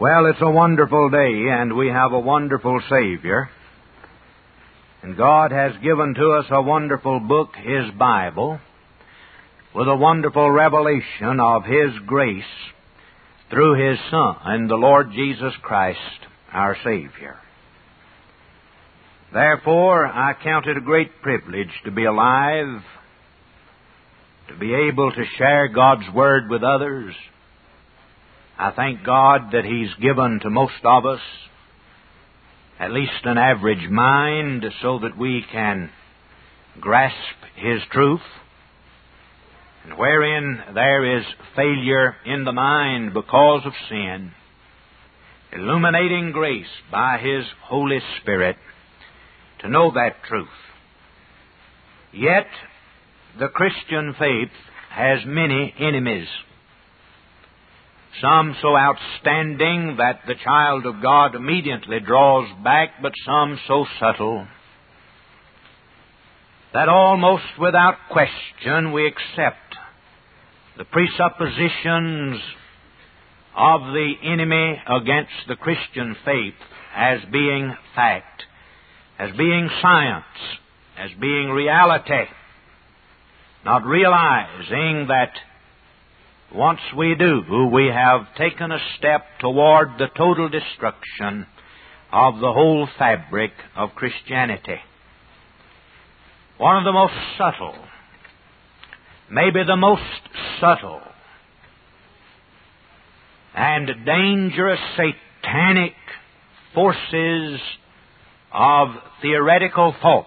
Well, it's a wonderful day, and we have a wonderful Savior. And God has given to us a wonderful book, His Bible, with a wonderful revelation of His grace through His Son, and the Lord Jesus Christ, our Savior. Therefore, I count it a great privilege to be alive, to be able to share God's Word with others, I thank God that He's given to most of us at least an average mind so that we can grasp His truth. And wherein there is failure in the mind because of sin, illuminating grace by His Holy Spirit to know that truth. Yet, the Christian faith has many enemies some so outstanding that the child of God immediately draws back, but some so subtle that almost without question we accept the presuppositions of the enemy against the Christian faith as being fact, as being science, as being reality, not realizing that once we do, we have taken a step toward the total destruction of the whole fabric of Christianity. One of the most subtle, maybe the most subtle, and dangerous satanic forces of theoretical thought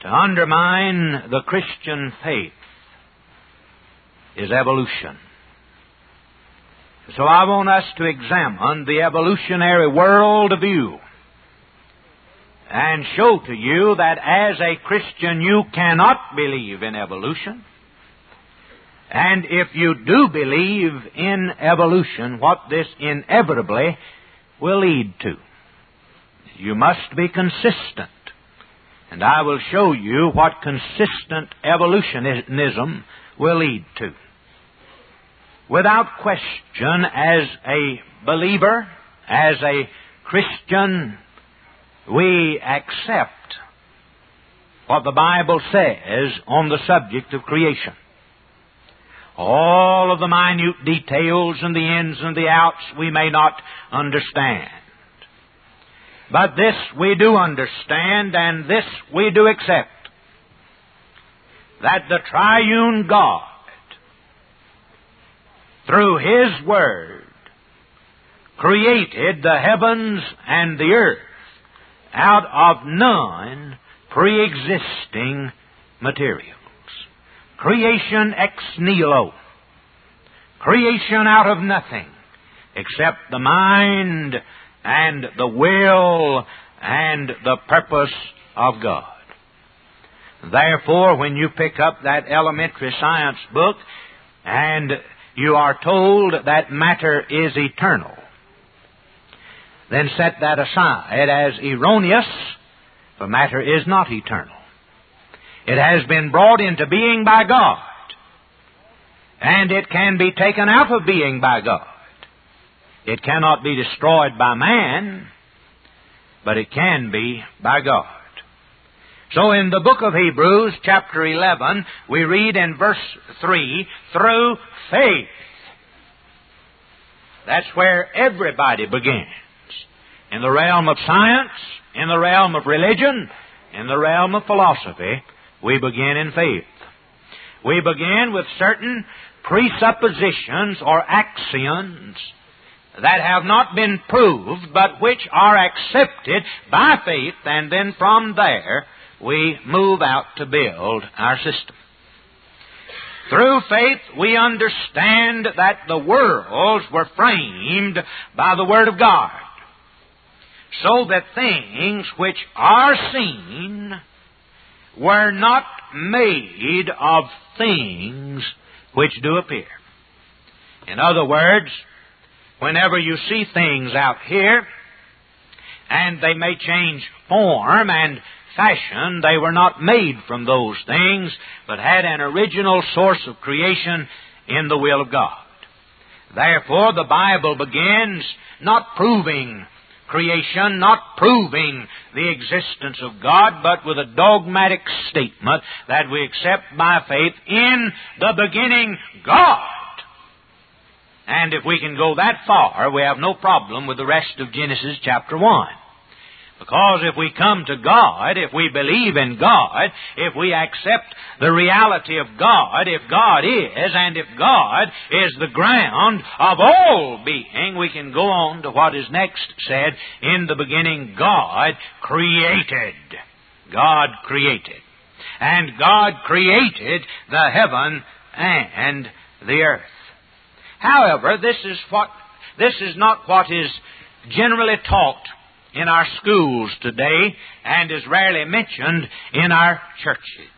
to undermine the Christian faith is evolution. So I want us to examine the evolutionary world view and show to you that as a Christian you cannot believe in evolution. And if you do believe in evolution, what this inevitably will lead to. You must be consistent. And I will show you what consistent evolutionism will lead to. Without question, as a believer, as a Christian, we accept what the Bible says on the subject of creation. All of the minute details and the ins and the outs we may not understand. But this we do understand and this we do accept that the triune God, through His Word, created the heavens and the earth out of none pre-existing materials. Creation ex nihilo. Creation out of nothing except the mind and the will and the purpose of God. Therefore, when you pick up that elementary science book and you are told that matter is eternal, then set that aside as erroneous, for matter is not eternal. It has been brought into being by God, and it can be taken out of being by God. It cannot be destroyed by man, but it can be by God. So in the book of Hebrews, chapter 11, we read in verse 3, through faith. That's where everybody begins. In the realm of science, in the realm of religion, in the realm of philosophy, we begin in faith. We begin with certain presuppositions or axioms that have not been proved, but which are accepted by faith, and then from there we move out to build our system. Through faith, we understand that the worlds were framed by the Word of God, so that things which are seen were not made of things which do appear. In other words, whenever you see things out here, and they may change form and fashion. They were not made from those things, but had an original source of creation in the will of God. Therefore, the Bible begins not proving creation, not proving the existence of God, but with a dogmatic statement that we accept by faith in the beginning God. And if we can go that far, we have no problem with the rest of Genesis chapter 1. Because if we come to God, if we believe in God, if we accept the reality of God, if God is, and if God is the ground of all being, we can go on to what is next said, in the beginning God created. God created. And God created the heaven and the earth. However, this is what, this is not what is generally taught in our schools today and is rarely mentioned in our churches.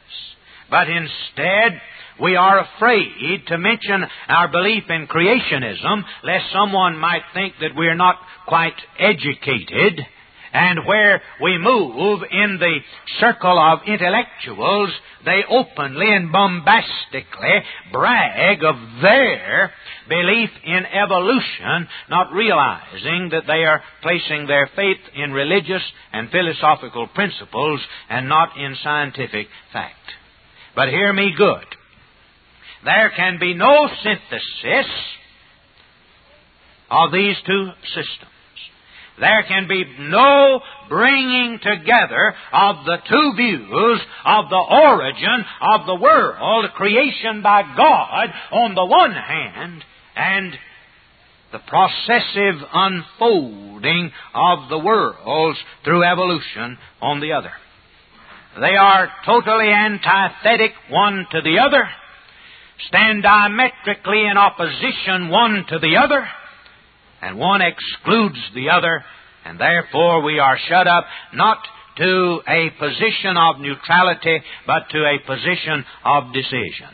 But instead, we are afraid to mention our belief in creationism lest someone might think that we're not quite educated and where we move in the circle of intellectuals, they openly and bombastically brag of their belief in evolution, not realizing that they are placing their faith in religious and philosophical principles and not in scientific fact. But hear me good. There can be no synthesis of these two systems. There can be no bringing together of the two views of the origin of the world, creation by God on the one hand, and the processive unfolding of the worlds through evolution on the other. They are totally antithetic one to the other, stand diametrically in opposition one to the other, and one excludes the other, and therefore we are shut up not to a position of neutrality, but to a position of decision.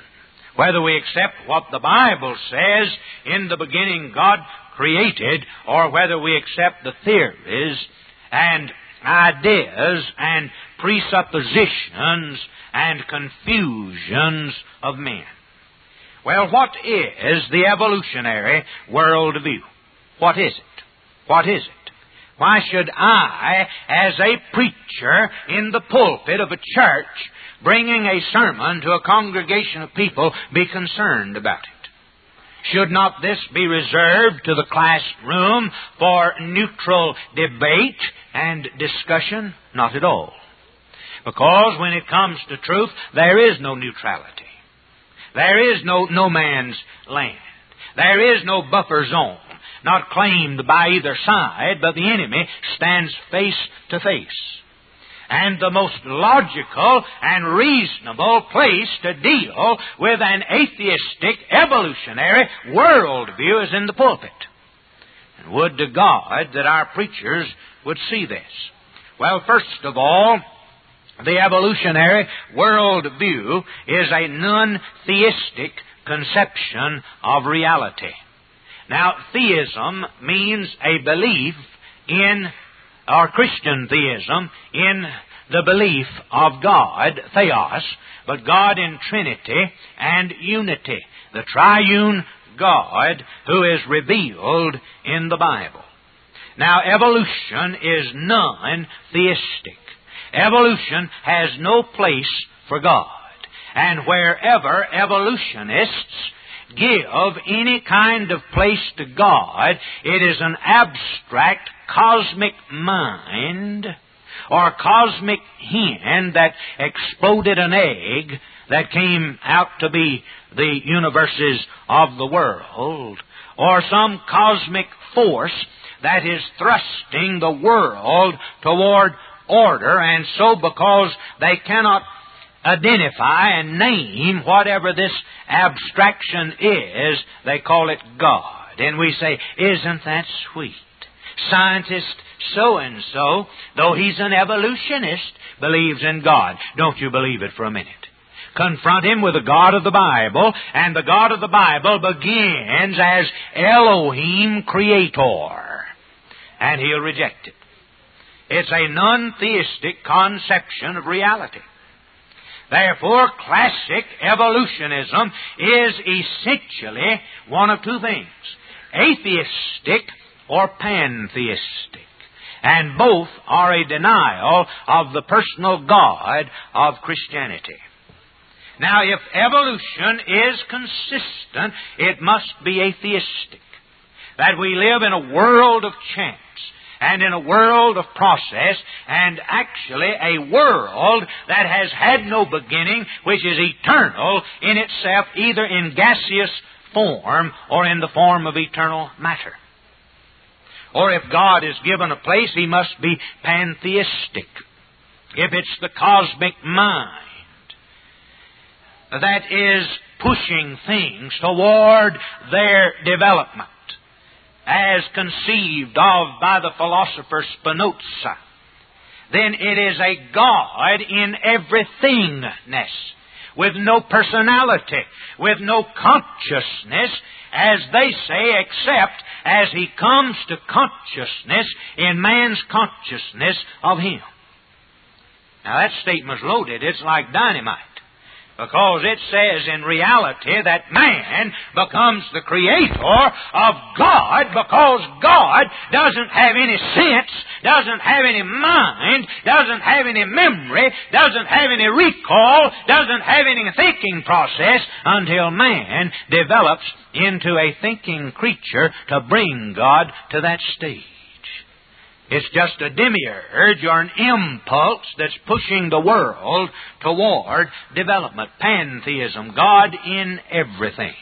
Whether we accept what the Bible says, in the beginning God created, or whether we accept the theories and ideas and presuppositions and confusions of men. Well, what is the evolutionary worldview? What is it? What is it? Why should I, as a preacher in the pulpit of a church, bringing a sermon to a congregation of people, be concerned about it? Should not this be reserved to the classroom for neutral debate and discussion? Not at all. Because when it comes to truth, there is no neutrality. There is no no man's land. There is no buffer zone not claimed by either side, but the enemy stands face to face. And the most logical and reasonable place to deal with an atheistic evolutionary worldview is in the pulpit. And would to God that our preachers would see this. Well, first of all, the evolutionary worldview is a non-theistic conception of reality. Now, theism means a belief in, or Christian theism, in the belief of God, theos, but God in Trinity and unity, the triune God who is revealed in the Bible. Now, evolution is non theistic. Evolution has no place for God. And wherever evolutionists give any kind of place to God, it is an abstract cosmic mind or cosmic hen that exploded an egg that came out to be the universes of the world, or some cosmic force that is thrusting the world toward order, and so because they cannot identify and name whatever this abstraction is, they call it God. And we say, isn't that sweet? Scientist so and so, though he's an evolutionist, believes in God. Don't you believe it for a minute. Confront him with the God of the Bible, and the God of the Bible begins as Elohim Creator. And he'll reject it. It's a non theistic conception of reality. Therefore, classic evolutionism is essentially one of two things. atheistic or pantheistic. And both are a denial of the personal God of Christianity. Now, if evolution is consistent, it must be atheistic. That we live in a world of chance and in a world of process, and actually a world that has had no beginning, which is eternal in itself, either in gaseous form or in the form of eternal matter. Or if God is given a place, he must be pantheistic. If it's the cosmic mind that is pushing things toward their development, as conceived of by the philosopher Spinoza, then it is a God in everythingness, with no personality, with no consciousness, as they say, except as he comes to consciousness in man's consciousness of him. Now that statement's loaded. It's like dynamite. Because it says in reality that man becomes the creator of God because God doesn't have any sense, doesn't have any mind, doesn't have any memory, doesn't have any recall, doesn't have any thinking process until man develops into a thinking creature to bring God to that stage. It's just a demiurge or an impulse that's pushing the world toward development. Pantheism, God in everything.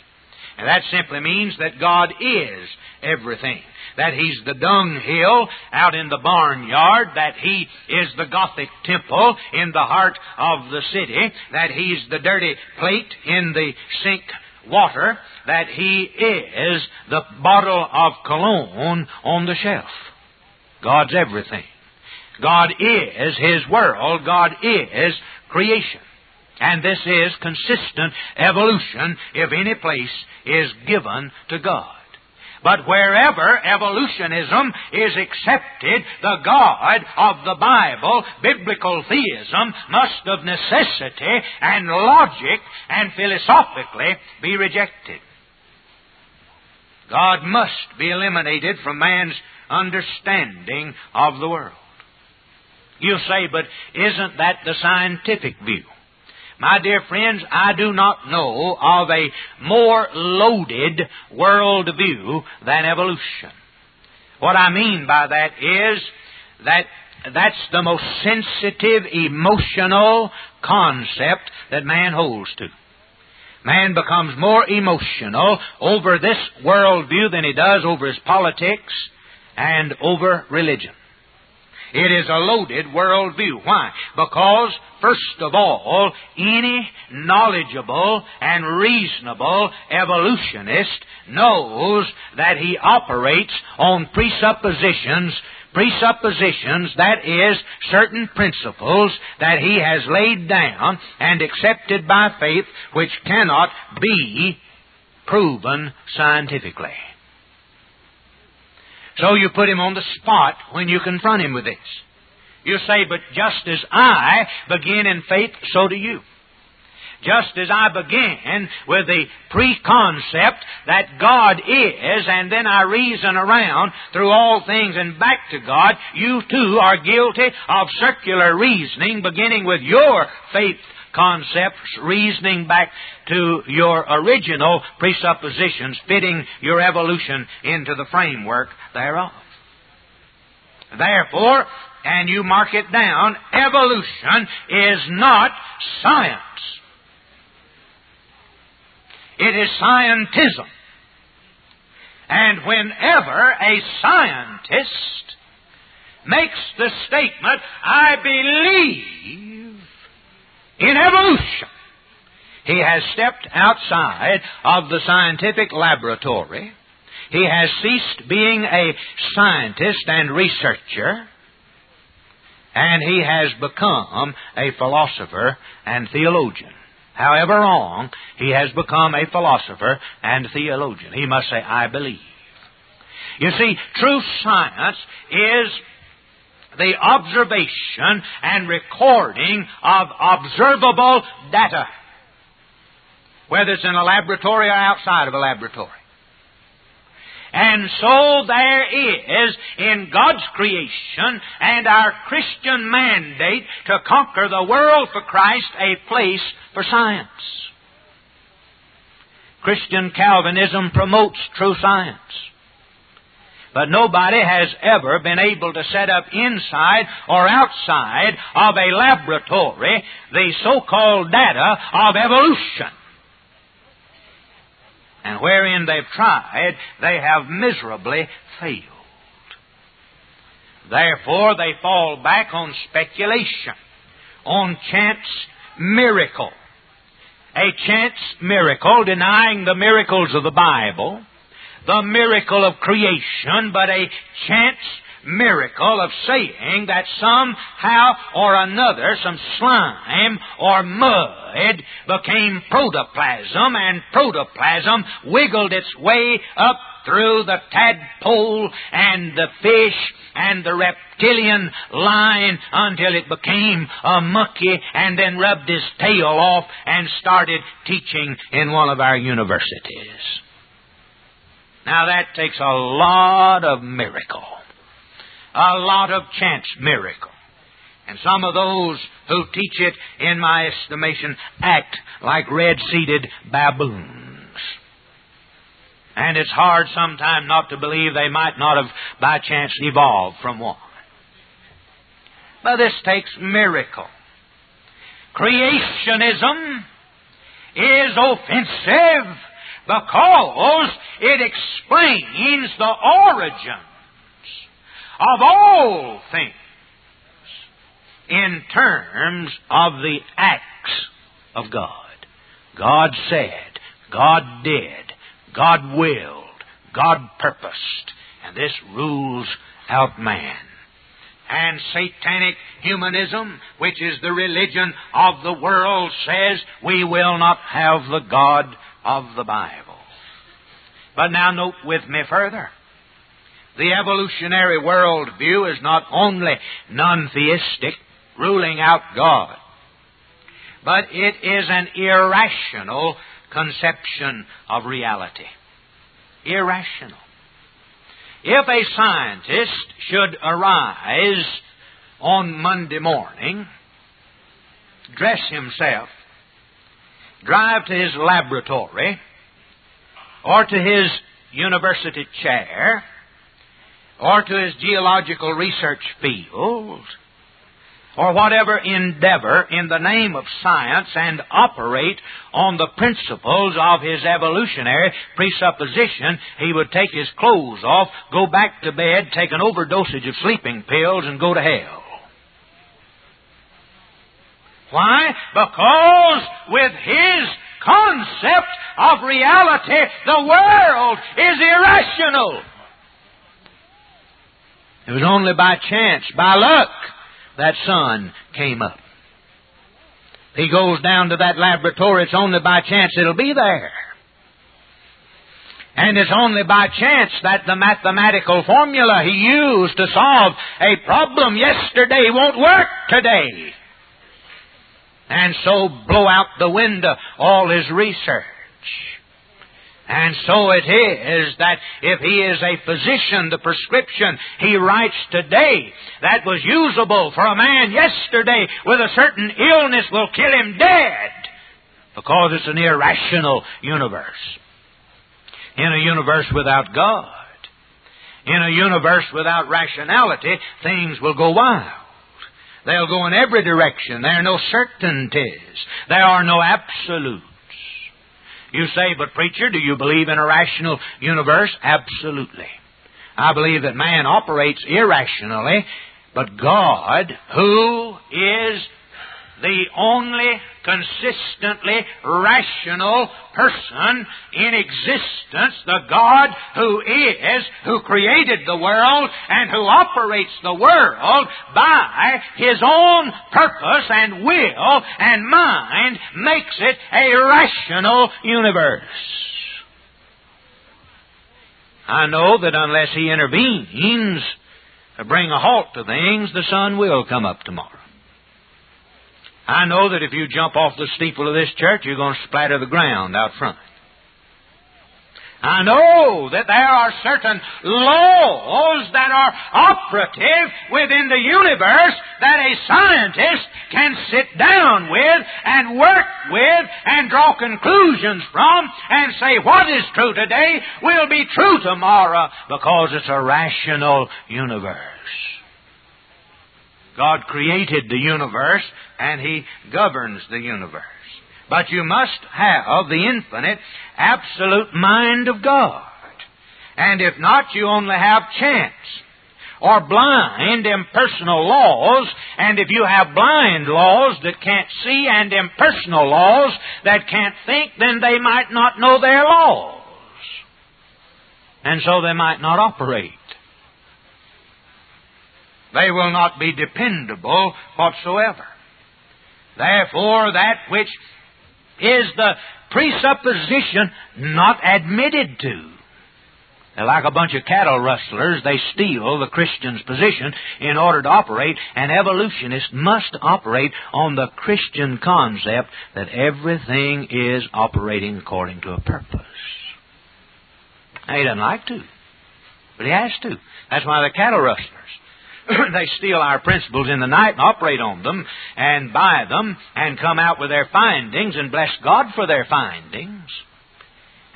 And that simply means that God is everything. That He's the dunghill out in the barnyard, that He is the Gothic temple in the heart of the city, that He's the dirty plate in the sink water, that He is the bottle of cologne on the shelf. God's everything. God is His world. God is creation. And this is consistent evolution if any place is given to God. But wherever evolutionism is accepted, the God of the Bible, biblical theism, must of necessity and logic and philosophically be rejected. God must be eliminated from man's understanding of the world. You'll say, but isn't that the scientific view? My dear friends, I do not know of a more loaded world view than evolution. What I mean by that is that that's the most sensitive, emotional concept that man holds to. Man becomes more emotional over this worldview than he does over his politics, and over religion. It is a loaded worldview. Why? Because, first of all, any knowledgeable and reasonable evolutionist knows that he operates on presuppositions presuppositions, that is, certain principles that he has laid down and accepted by faith which cannot be proven scientifically. So you put him on the spot when you confront him with this. You say, but just as I begin in faith, so do you. Just as I began with the preconcept that God is, and then I reason around through all things and back to God, you too are guilty of circular reasoning, beginning with your faith concepts, reasoning back to your original presuppositions, fitting your evolution into the framework thereof. Therefore, and you mark it down, evolution is not science. It is scientism. And whenever a scientist makes the statement, I believe in evolution. He has stepped outside of the scientific laboratory. He has ceased being a scientist and researcher. And he has become a philosopher and theologian. However wrong, he has become a philosopher and theologian. He must say, I believe. You see, true science is the observation and recording of observable data, whether it's in a laboratory or outside of a laboratory. And so there is in God's creation and our Christian mandate to conquer the world for Christ a place for science. Christian Calvinism promotes true science. But nobody has ever been able to set up inside or outside of a laboratory the so-called data of evolution. And wherein they've tried, they have miserably failed. Therefore, they fall back on speculation, on chance miracle. A chance miracle denying the miracles of the Bible the miracle of creation, but a chance miracle of saying that somehow or another some slime or mud became protoplasm and protoplasm wiggled its way up through the tadpole and the fish and the reptilian line until it became a monkey and then rubbed his tail off and started teaching in one of our universities. Now that takes a lot of miracle. A lot of chance miracle. And some of those who teach it, in my estimation, act like red-seated baboons. And it's hard sometimes not to believe they might not have by chance evolved from one. But this takes miracle. Creationism is offensive because it explains the origins of all things in terms of the acts of God. God said, God did, God willed, God purposed, and this rules out man. And satanic humanism, which is the religion of the world, says we will not have the God of the Bible. But now note with me further. The evolutionary worldview is not only non-theistic, ruling out God, but it is an irrational conception of reality. Irrational. If a scientist should arise on Monday morning, dress himself, drive to his laboratory or to his university chair or to his geological research field or whatever endeavor in the name of science and operate on the principles of his evolutionary presupposition, he would take his clothes off, go back to bed, take an overdosage of sleeping pills, and go to hell. Why? Because with his concept of reality, the world is irrational. It was only by chance, by luck, that sun came up. He goes down to that laboratory, it's only by chance it'll be there. And it's only by chance that the mathematical formula he used to solve a problem yesterday won't work today and so blow out the window all his research. And so it is that if he is a physician, the prescription he writes today that was usable for a man yesterday with a certain illness will kill him dead because it's an irrational universe. In a universe without God, in a universe without rationality, things will go wild. They'll go in every direction. There are no certainties. There are no absolutes. You say, but preacher, do you believe in a rational universe? Absolutely. I believe that man operates irrationally, but God, who is the only consistently rational person in existence, the God who is, who created the world and who operates the world by His own purpose and will and mind, makes it a rational universe. I know that unless He intervenes to bring a halt to things, the sun will come up tomorrow. I know that if you jump off the steeple of this church, you're going to splatter the ground out front. I know that there are certain laws that are operative within the universe that a scientist can sit down with and work with and draw conclusions from and say what is true today will be true tomorrow because it's a rational universe. God created the universe and He governs the universe. But you must have the infinite, absolute mind of God. And if not, you only have chance or blind, impersonal laws, and if you have blind laws that can't see and impersonal laws that can't think, then they might not know their laws. And so they might not operate. They will not be dependable whatsoever. Therefore, that which is the presupposition not admitted to. Like a bunch of cattle rustlers. They steal the Christian's position in order to operate. An evolutionist must operate on the Christian concept that everything is operating according to a purpose. Now, he doesn't like to, but he has to. That's why the cattle rustlers. they steal our principles in the night and operate on them and buy them and come out with their findings and bless God for their findings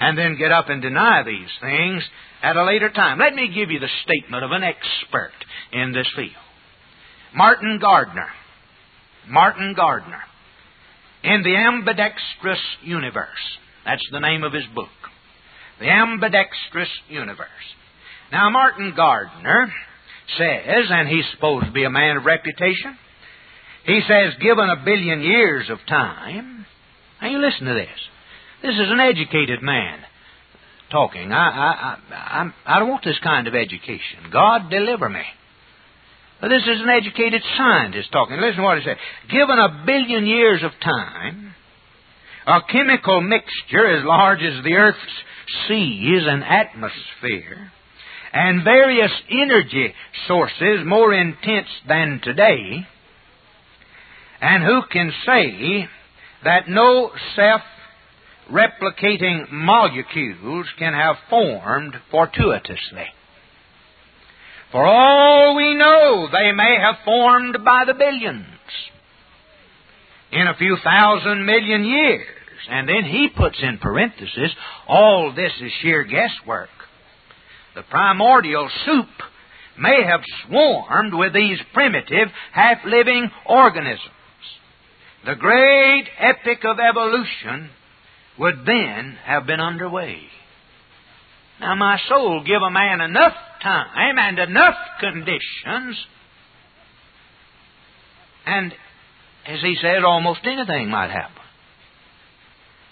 and then get up and deny these things at a later time. Let me give you the statement of an expert in this field. Martin Gardner. Martin Gardner. In the Ambidextrous Universe. That's the name of his book. The Ambidextrous Universe. Now, Martin Gardner says, and he's supposed to be a man of reputation, he says, given a billion years of time, now you listen to this. This is an educated man talking. I, I, I, I don't want this kind of education. God deliver me. This is an educated scientist talking. Listen to what he said. Given a billion years of time, a chemical mixture as large as the Earth's seas and atmosphere, and various energy sources more intense than today, and who can say that no self replicating molecules can have formed fortuitously? For all we know, they may have formed by the billions in a few thousand million years. And then he puts in parenthesis, all this is sheer guesswork the primordial soup may have swarmed with these primitive, half living organisms. The great epic of evolution would then have been underway. Now, my soul, give a man enough time and enough conditions, and as he said, almost anything might happen.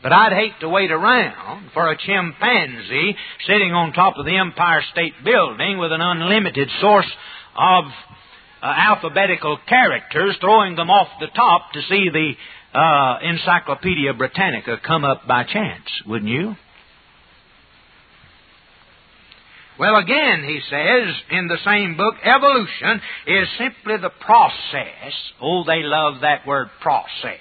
But I'd hate to wait around for a chimpanzee sitting on top of the Empire State Building with an unlimited source of uh, alphabetical characters, throwing them off the top to see the uh, Encyclopedia Britannica come up by chance, wouldn't you? Well, again, he says in the same book, evolution is simply the process. Oh, they love that word process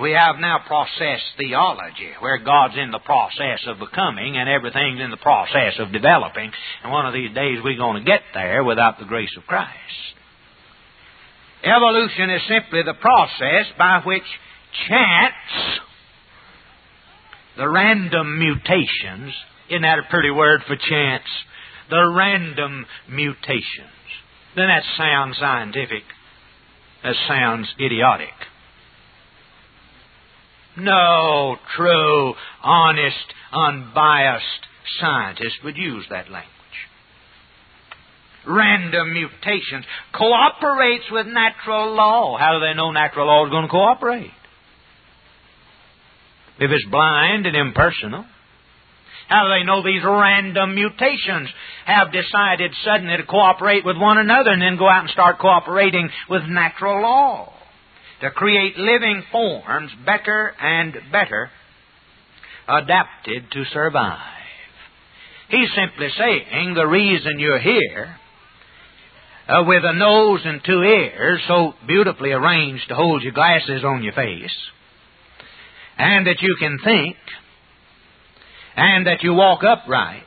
we have now process theology, where God's in the process of becoming and everything's in the process of developing. And one of these days we're going to get there without the grace of Christ. Evolution is simply the process by which chance, the random mutations, isn't that a pretty word for chance? The random mutations. Then that sounds scientific. That sounds idiotic. No true, honest, unbiased scientist would use that language. Random mutations cooperates with natural law. How do they know natural law is going to cooperate? If it's blind and impersonal, how do they know these random mutations have decided suddenly to cooperate with one another and then go out and start cooperating with natural law? To create living forms better and better adapted to survive. He's simply saying the reason you're here uh, with a nose and two ears so beautifully arranged to hold your glasses on your face, and that you can think, and that you walk upright,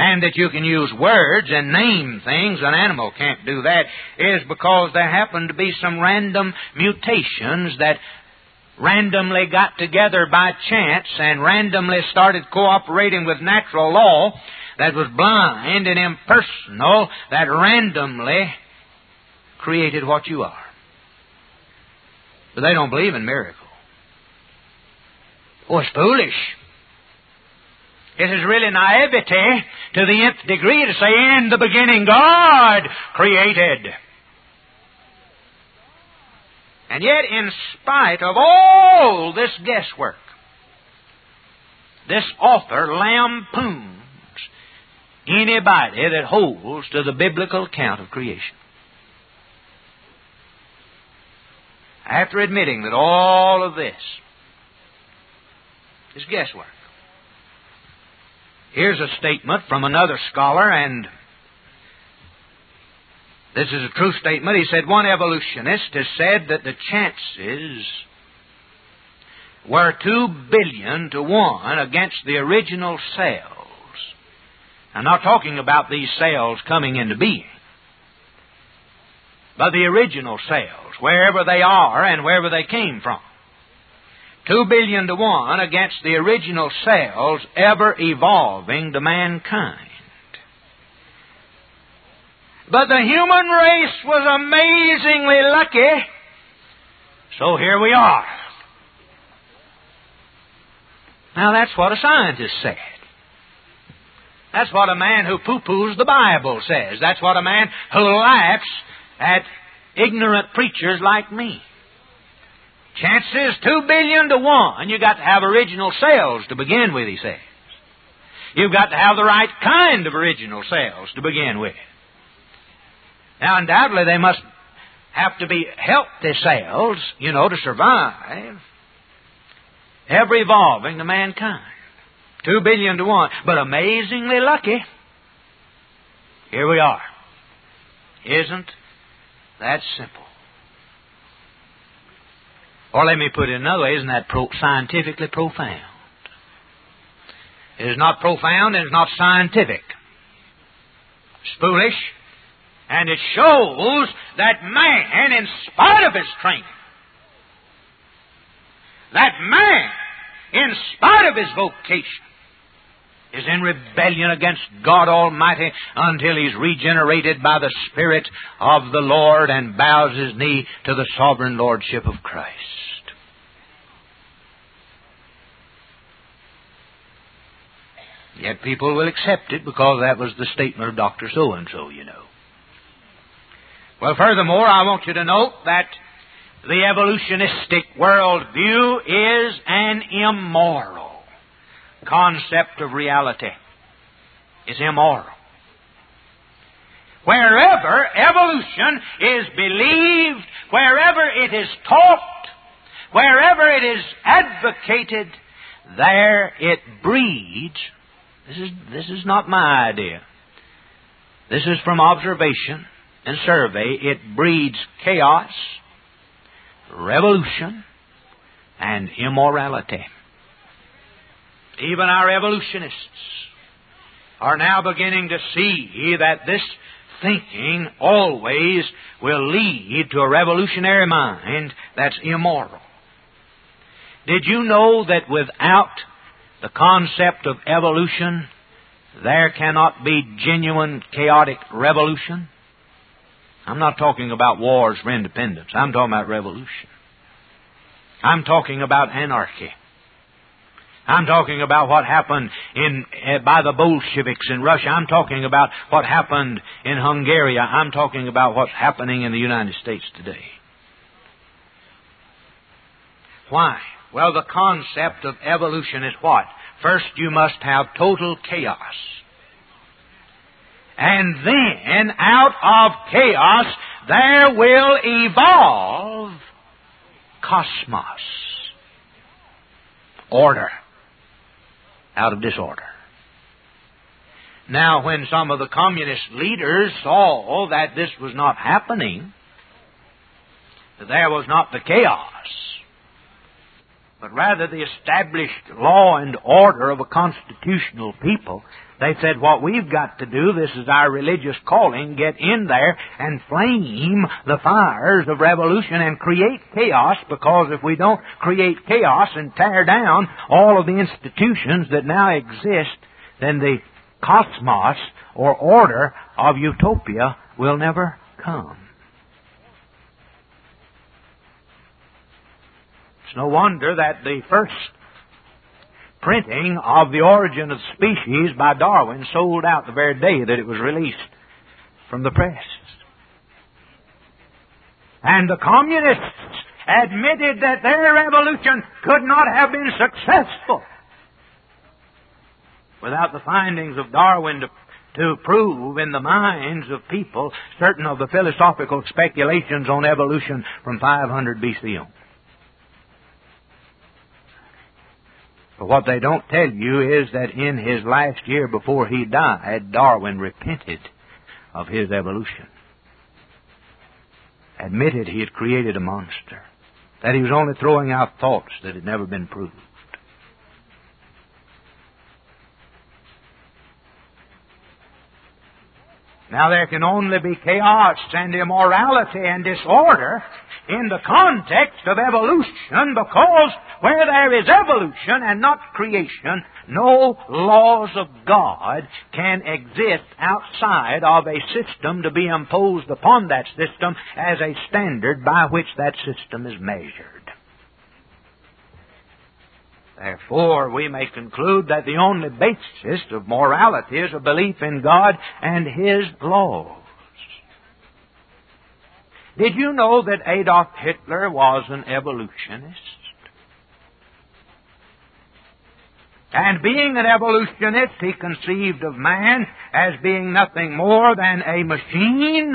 and that you can use words and name things, an animal can't do that, is because there happened to be some random mutations that randomly got together by chance and randomly started cooperating with natural law that was blind and impersonal that randomly created what you are. But they don't believe in miracles. Oh, it's foolish. It is really naivety to the nth degree to say, in the beginning God created. And yet, in spite of all this guesswork, this author lampoons anybody that holds to the biblical account of creation. After admitting that all of this is guesswork. Here's a statement from another scholar, and this is a true statement. He said one evolutionist has said that the chances were two billion to one against the original cells. I'm not talking about these cells coming into being, but the original cells, wherever they are and wherever they came from. Two billion to one against the original cells ever evolving to mankind. But the human race was amazingly lucky. So here we are. Now that's what a scientist said. That's what a man who poo-poos the Bible says. That's what a man who laughs at ignorant preachers like me. Chances two billion to one. You got to have original cells to begin with, he says. You've got to have the right kind of original cells to begin with. Now, undoubtedly, they must have to be healthy cells, you know, to survive, ever evolving to mankind. Two billion to one. But amazingly lucky. Here we are. Isn't that simple? Or let me put it another way, isn't that pro- scientifically profound? It is not profound and it's not scientific. It's foolish and it shows that man, in spite of his training, that man, in spite of his vocation, is in rebellion against God Almighty until he's regenerated by the Spirit of the Lord and bows his knee to the sovereign Lordship of Christ. Yet people will accept it because that was the statement of Dr. So and so, you know. Well, furthermore, I want you to note that the evolutionistic worldview is an immoral concept of reality. is immoral. Wherever evolution is believed, wherever it is taught, wherever it is advocated, there it breeds. This is, this is not my idea. This is from observation and survey, it breeds chaos, revolution, and immorality. Even our evolutionists are now beginning to see that this thinking always will lead to a revolutionary mind that's immoral. Did you know that without the concept of evolution, there cannot be genuine chaotic revolution? I'm not talking about wars for independence. I'm talking about revolution. I'm talking about anarchy. I'm talking about what happened in uh, by the Bolsheviks in Russia. I'm talking about what happened in Hungary. I'm talking about what's happening in the United States today. Why? Well, the concept of evolution is what? First, you must have total chaos. And then, out of chaos, there will evolve cosmos. Order. Out of disorder. Now, when some of the communist leaders saw that this was not happening, that there was not the chaos, but rather the established law and order of a constitutional people. They said, what we've got to do, this is our religious calling, get in there and flame the fires of revolution and create chaos, because if we don't create chaos and tear down all of the institutions that now exist, then the cosmos or order of utopia will never come. It's no wonder that the first printing of The Origin of Species by Darwin sold out the very day that it was released from the press. And the communists admitted that their revolution could not have been successful without the findings of Darwin to, to prove in the minds of people certain of the philosophical speculations on evolution from 500 BC on. But what they don't tell you is that in his last year before he died, Darwin repented of his evolution. Admitted he had created a monster. That he was only throwing out thoughts that had never been proved. Now there can only be chaos and immorality and disorder in the context of evolution because where there is evolution and not creation, no laws of God can exist outside of a system to be imposed upon that system as a standard by which that system is measured. Therefore, we may conclude that the only basis of morality is a belief in God and His laws. Did you know that Adolf Hitler was an evolutionist? And being an evolutionist, he conceived of man as being nothing more than a machine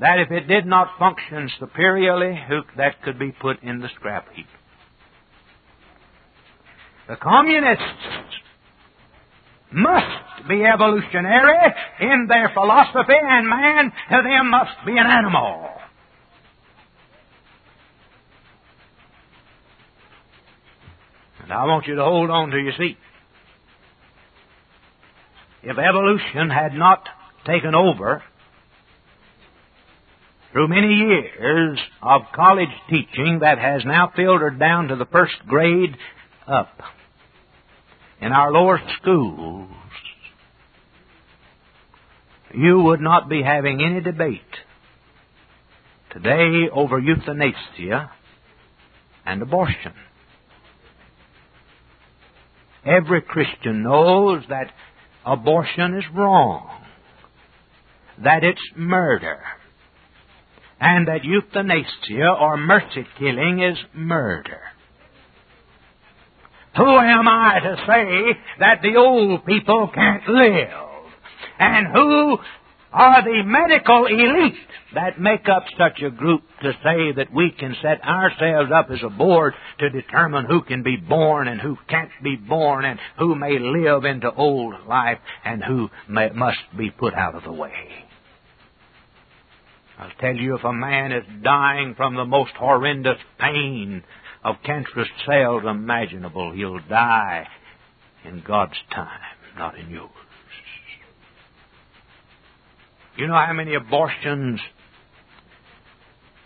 that if it did not function superiorly, that could be put in the scrap heap. The communists must be evolutionary in their philosophy, and man to them must be an animal. And I want you to hold on to your seat. If evolution had not taken over through many years of college teaching that has now filtered down to the first grade up, in our lower schools, you would not be having any debate today over euthanasia and abortion. Every Christian knows that abortion is wrong, that it's murder, and that euthanasia or mercy killing is murder. Who am I to say that the old people can't live? And who are the medical elite that make up such a group to say that we can set ourselves up as a board to determine who can be born and who can't be born and who may live into old life and who may, must be put out of the way. I'll tell you if a man is dying from the most horrendous pain of cancerous cells imaginable. He'll die in God's time, not in yours. You know how many abortions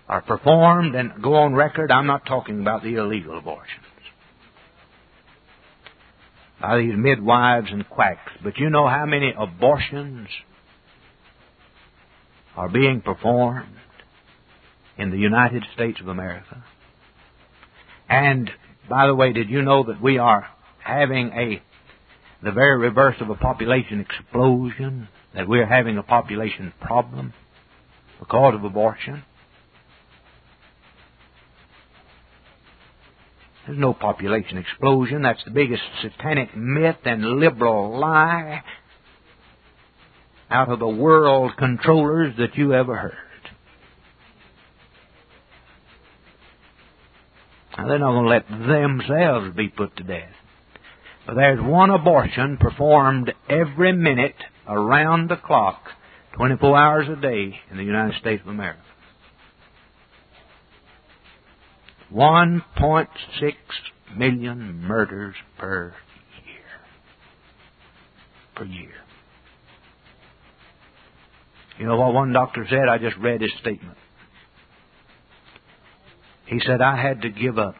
are performed and go on record? I'm not talking about the illegal abortions by these midwives and quacks, but you know how many abortions are being performed in the United States of America? And by the way, did you know that we are having a the very reverse of a population explosion? That we're having a population problem because of abortion? There's no population explosion. That's the biggest satanic myth and liberal lie out of the world controllers that you ever heard. Now, they're not going to let themselves be put to death. But there's one abortion performed every minute around the clock, 24 hours a day in the United States of America. 1.6 million murders per year. Per year. You know what one doctor said? I just read his statement. He said, I had to give up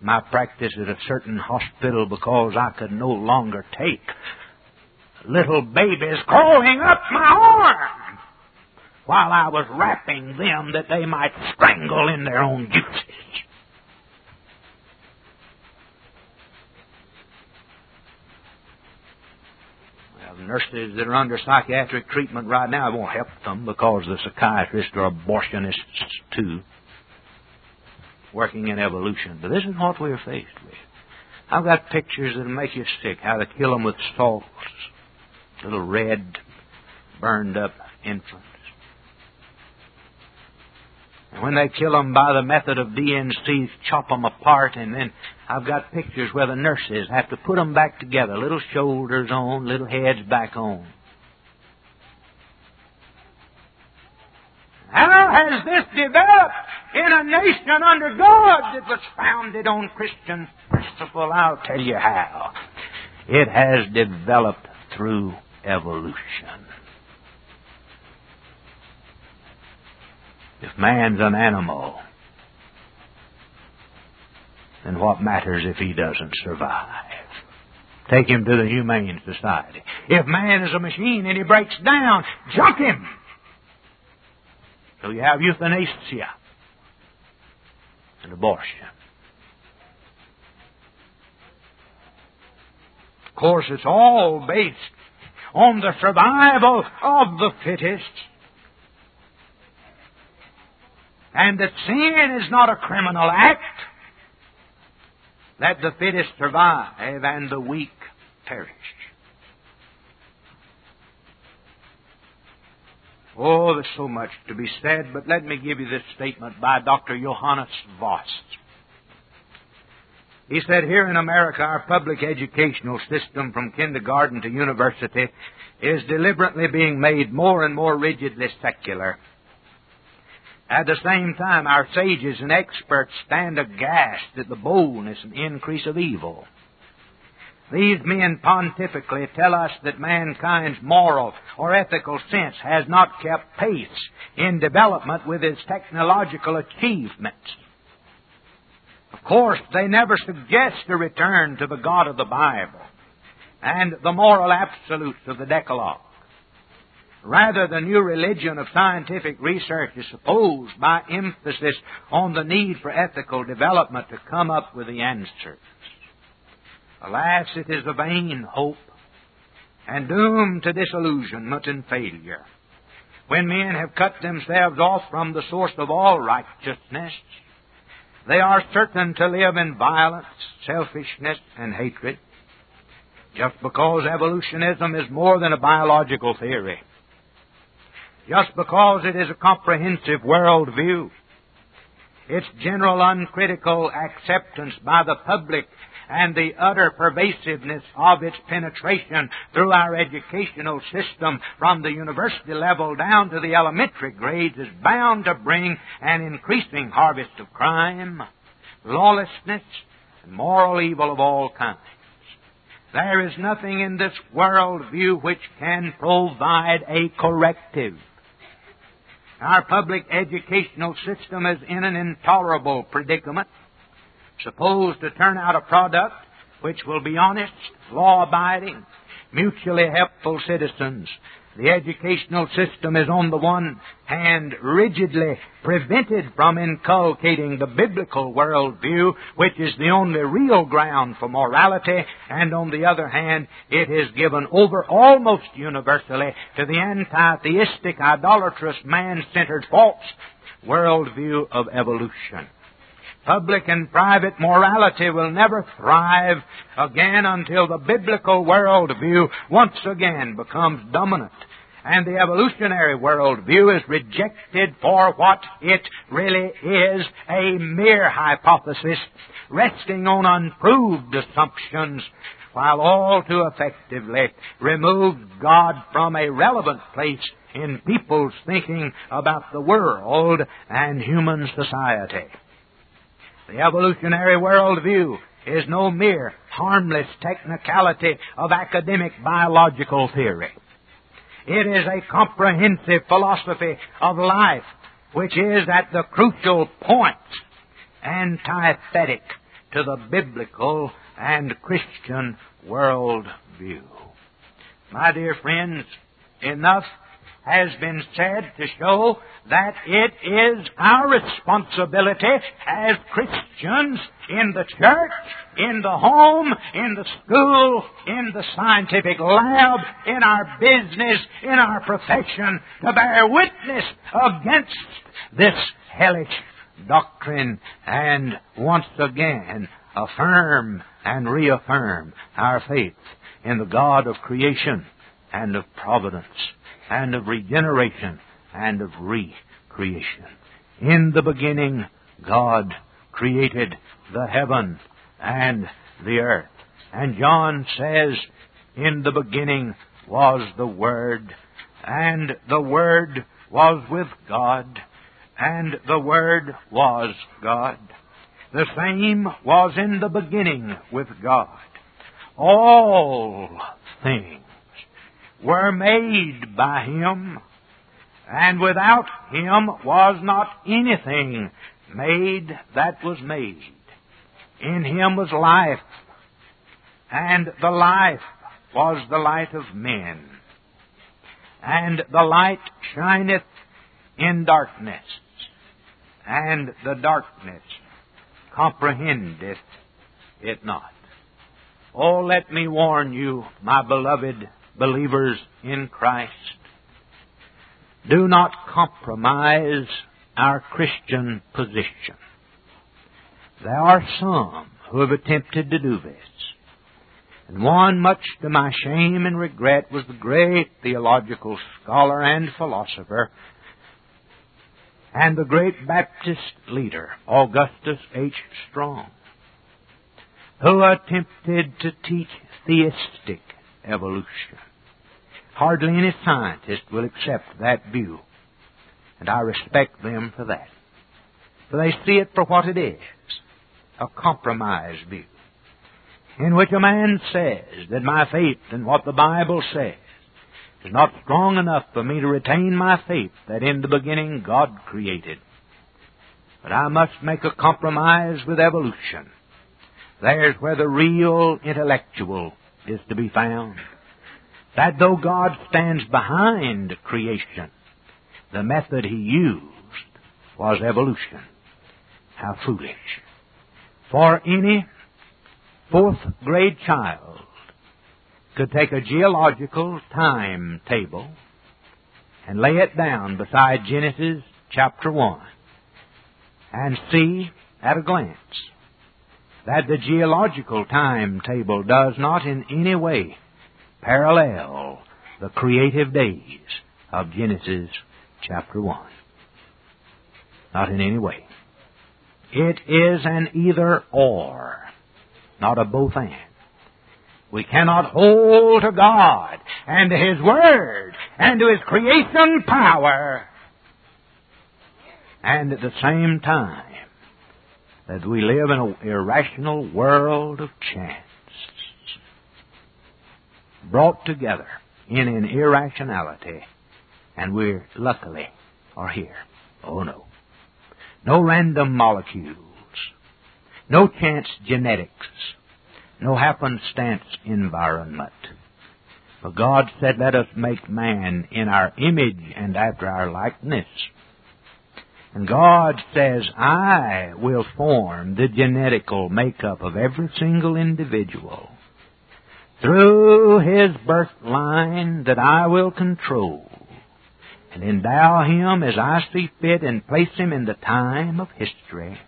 my practice at a certain hospital because I could no longer take little babies crawling up my arm while I was wrapping them that they might strangle in their own juices. Nurses that are under psychiatric treatment right now, it won't help them because the psychiatrists are abortionists too, working in evolution. But this is what we're faced with. I've got pictures that'll make you sick, how they kill them with salts, little red, burned up infants. And when they kill them by the method of D&C, chop them apart, and then I've got pictures where the nurses have to put them back together, little shoulders on, little heads back on. How has this developed in a nation under God that was founded on Christian principle? I'll tell you how. It has developed through evolution. If man's an animal, then what matters if he doesn't survive? Take him to the Humane Society. If man is a machine and he breaks down, junk him. So you have euthanasia and abortion. Of course, it's all based on the survival of the fittest and that sin is not a criminal act. Let the fittest survive and the weak perish. Oh, there's so much to be said, but let me give you this statement by Dr. Johannes Vos. He said, Here in America, our public educational system from kindergarten to university is deliberately being made more and more rigidly secular at the same time, our sages and experts stand aghast at the boldness and increase of evil. These men pontifically tell us that mankind's moral or ethical sense has not kept pace in development with its technological achievements. Of course, they never suggest a return to the God of the Bible and the moral absolutes of the Decalogue. Rather, the new religion of scientific research is supposed by emphasis on the need for ethical development to come up with the answers. Alas, it is a vain hope and doomed to disillusionment and failure. When men have cut themselves off from the source of all righteousness, they are certain to live in violence, selfishness, and hatred. Just because evolutionism is more than a biological theory just because it is a comprehensive world view. Its general uncritical acceptance by the public and the utter pervasiveness of its penetration through our educational system from the university level down to the elementary grades is bound to bring an increasing harvest of crime, lawlessness, and moral evil of all kinds. There is nothing in this world view which can provide a corrective. Our public educational system is in an intolerable predicament, supposed to turn out a product which will be honest, law abiding, mutually helpful citizens the educational system is on the one hand rigidly prevented from inculcating the biblical worldview, which is the only real ground for morality, and on the other hand, it is given over almost universally to the anti-theistic, idolatrous, man-centered, false worldview of evolution. Public and private morality will never thrive again until the biblical worldview once again becomes dominant and the evolutionary worldview is rejected for what it really is a mere hypothesis resting on unproved assumptions while all too effectively removed God from a relevant place in people's thinking about the world and human society. The evolutionary worldview is no mere harmless technicality of academic biological theory. It is a comprehensive philosophy of life which is at the crucial point antithetic to the biblical and Christian world view. My dear friends, enough has been said to show that it is our responsibility as Christians in the church, in the home, in the school, in the scientific lab, in our business, in our profession, to bear witness against this hellish doctrine and once again affirm and reaffirm our faith in the God of creation and of providence and of regeneration and of recreation. In the beginning, God created the heaven and the earth. And John says, In the beginning was the Word, and the Word was with God, and the Word was God. The same was in the beginning with God. All things were made by Him, and without Him was not anything made that was made. In Him was life, and the life was the light of men. And the light shineth in darkness, and the darkness comprehendeth it not. Oh, let me warn you, my beloved believers in Christ, do not compromise our Christian position. There are some who have attempted to do this. And one, much to my shame and regret, was the great theological scholar and philosopher and the great Baptist leader, Augustus H. Strong, who attempted to teach theistic evolution. Hardly any scientist will accept that view, and I respect them for that. For they see it for what it is a compromise view, in which a man says that my faith in what the Bible says is not strong enough for me to retain my faith that in the beginning God created. But I must make a compromise with evolution. There's where the real intellectual is to be found. That though God stands behind creation, the method he used was evolution. How foolish. For any fourth grade child could take a geological timetable and lay it down beside Genesis chapter 1 and see at a glance that the geological timetable does not in any way parallel the creative days of Genesis chapter 1. Not in any way. It is an either or, not a both and. We cannot hold to God and to His Word and to His creation power and at the same time that we live in an irrational world of chance brought together in an irrationality and we luckily are here. Oh no. No random molecules. No chance genetics no happenstance environment. But God said, let us make man in our image and after our likeness. And God says, I will form the genetical makeup of every single individual through his birth line that I will control and endow him as I see fit and place him in the time of history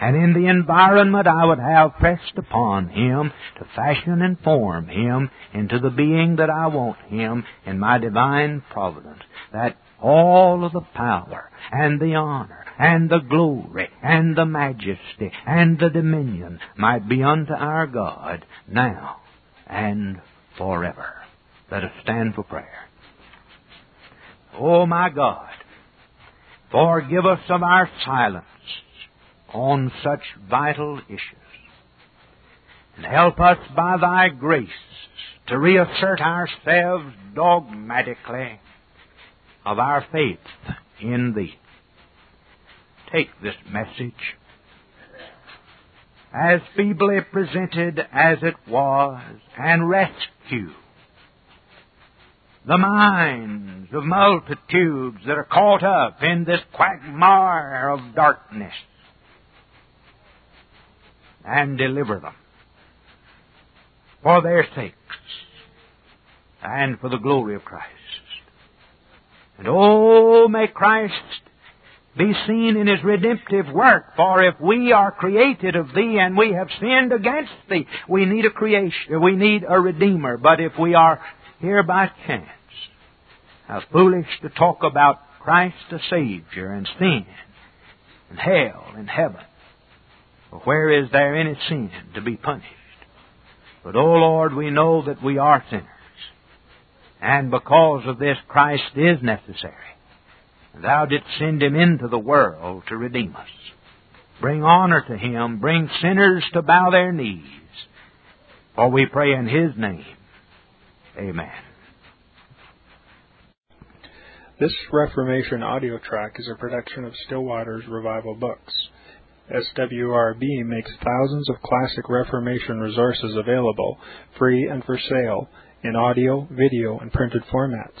and in the environment I would have pressed upon him to fashion and form him into the being that I want him in my divine providence, that all of the power and the honor and the glory and the majesty and the dominion might be unto our God now and forever. Let us stand for prayer. Oh my God, forgive us of our silence on such vital issues. And help us by Thy grace to reassert ourselves dogmatically of our faith in Thee. Take this message as feebly presented as it was and rescue the minds of multitudes that are caught up in this quagmire of darkness and deliver them for their sakes and for the glory of Christ. And oh, may Christ be seen in His redemptive work. For if we are created of Thee and we have sinned against Thee, we need a creation, we need a Redeemer. But if we are here by chance, how foolish to talk about Christ the Savior and sin and hell and heaven. For where is there any sin to be punished? But, O oh Lord, we know that we are sinners. And because of this, Christ is necessary. Thou didst send him into the world to redeem us. Bring honor to him. Bring sinners to bow their knees. For we pray in his name. Amen. This Reformation audio track is a production of Still Waters Revival Books. SWRB makes thousands of classic Reformation resources available, free and for sale, in audio, video, and printed formats.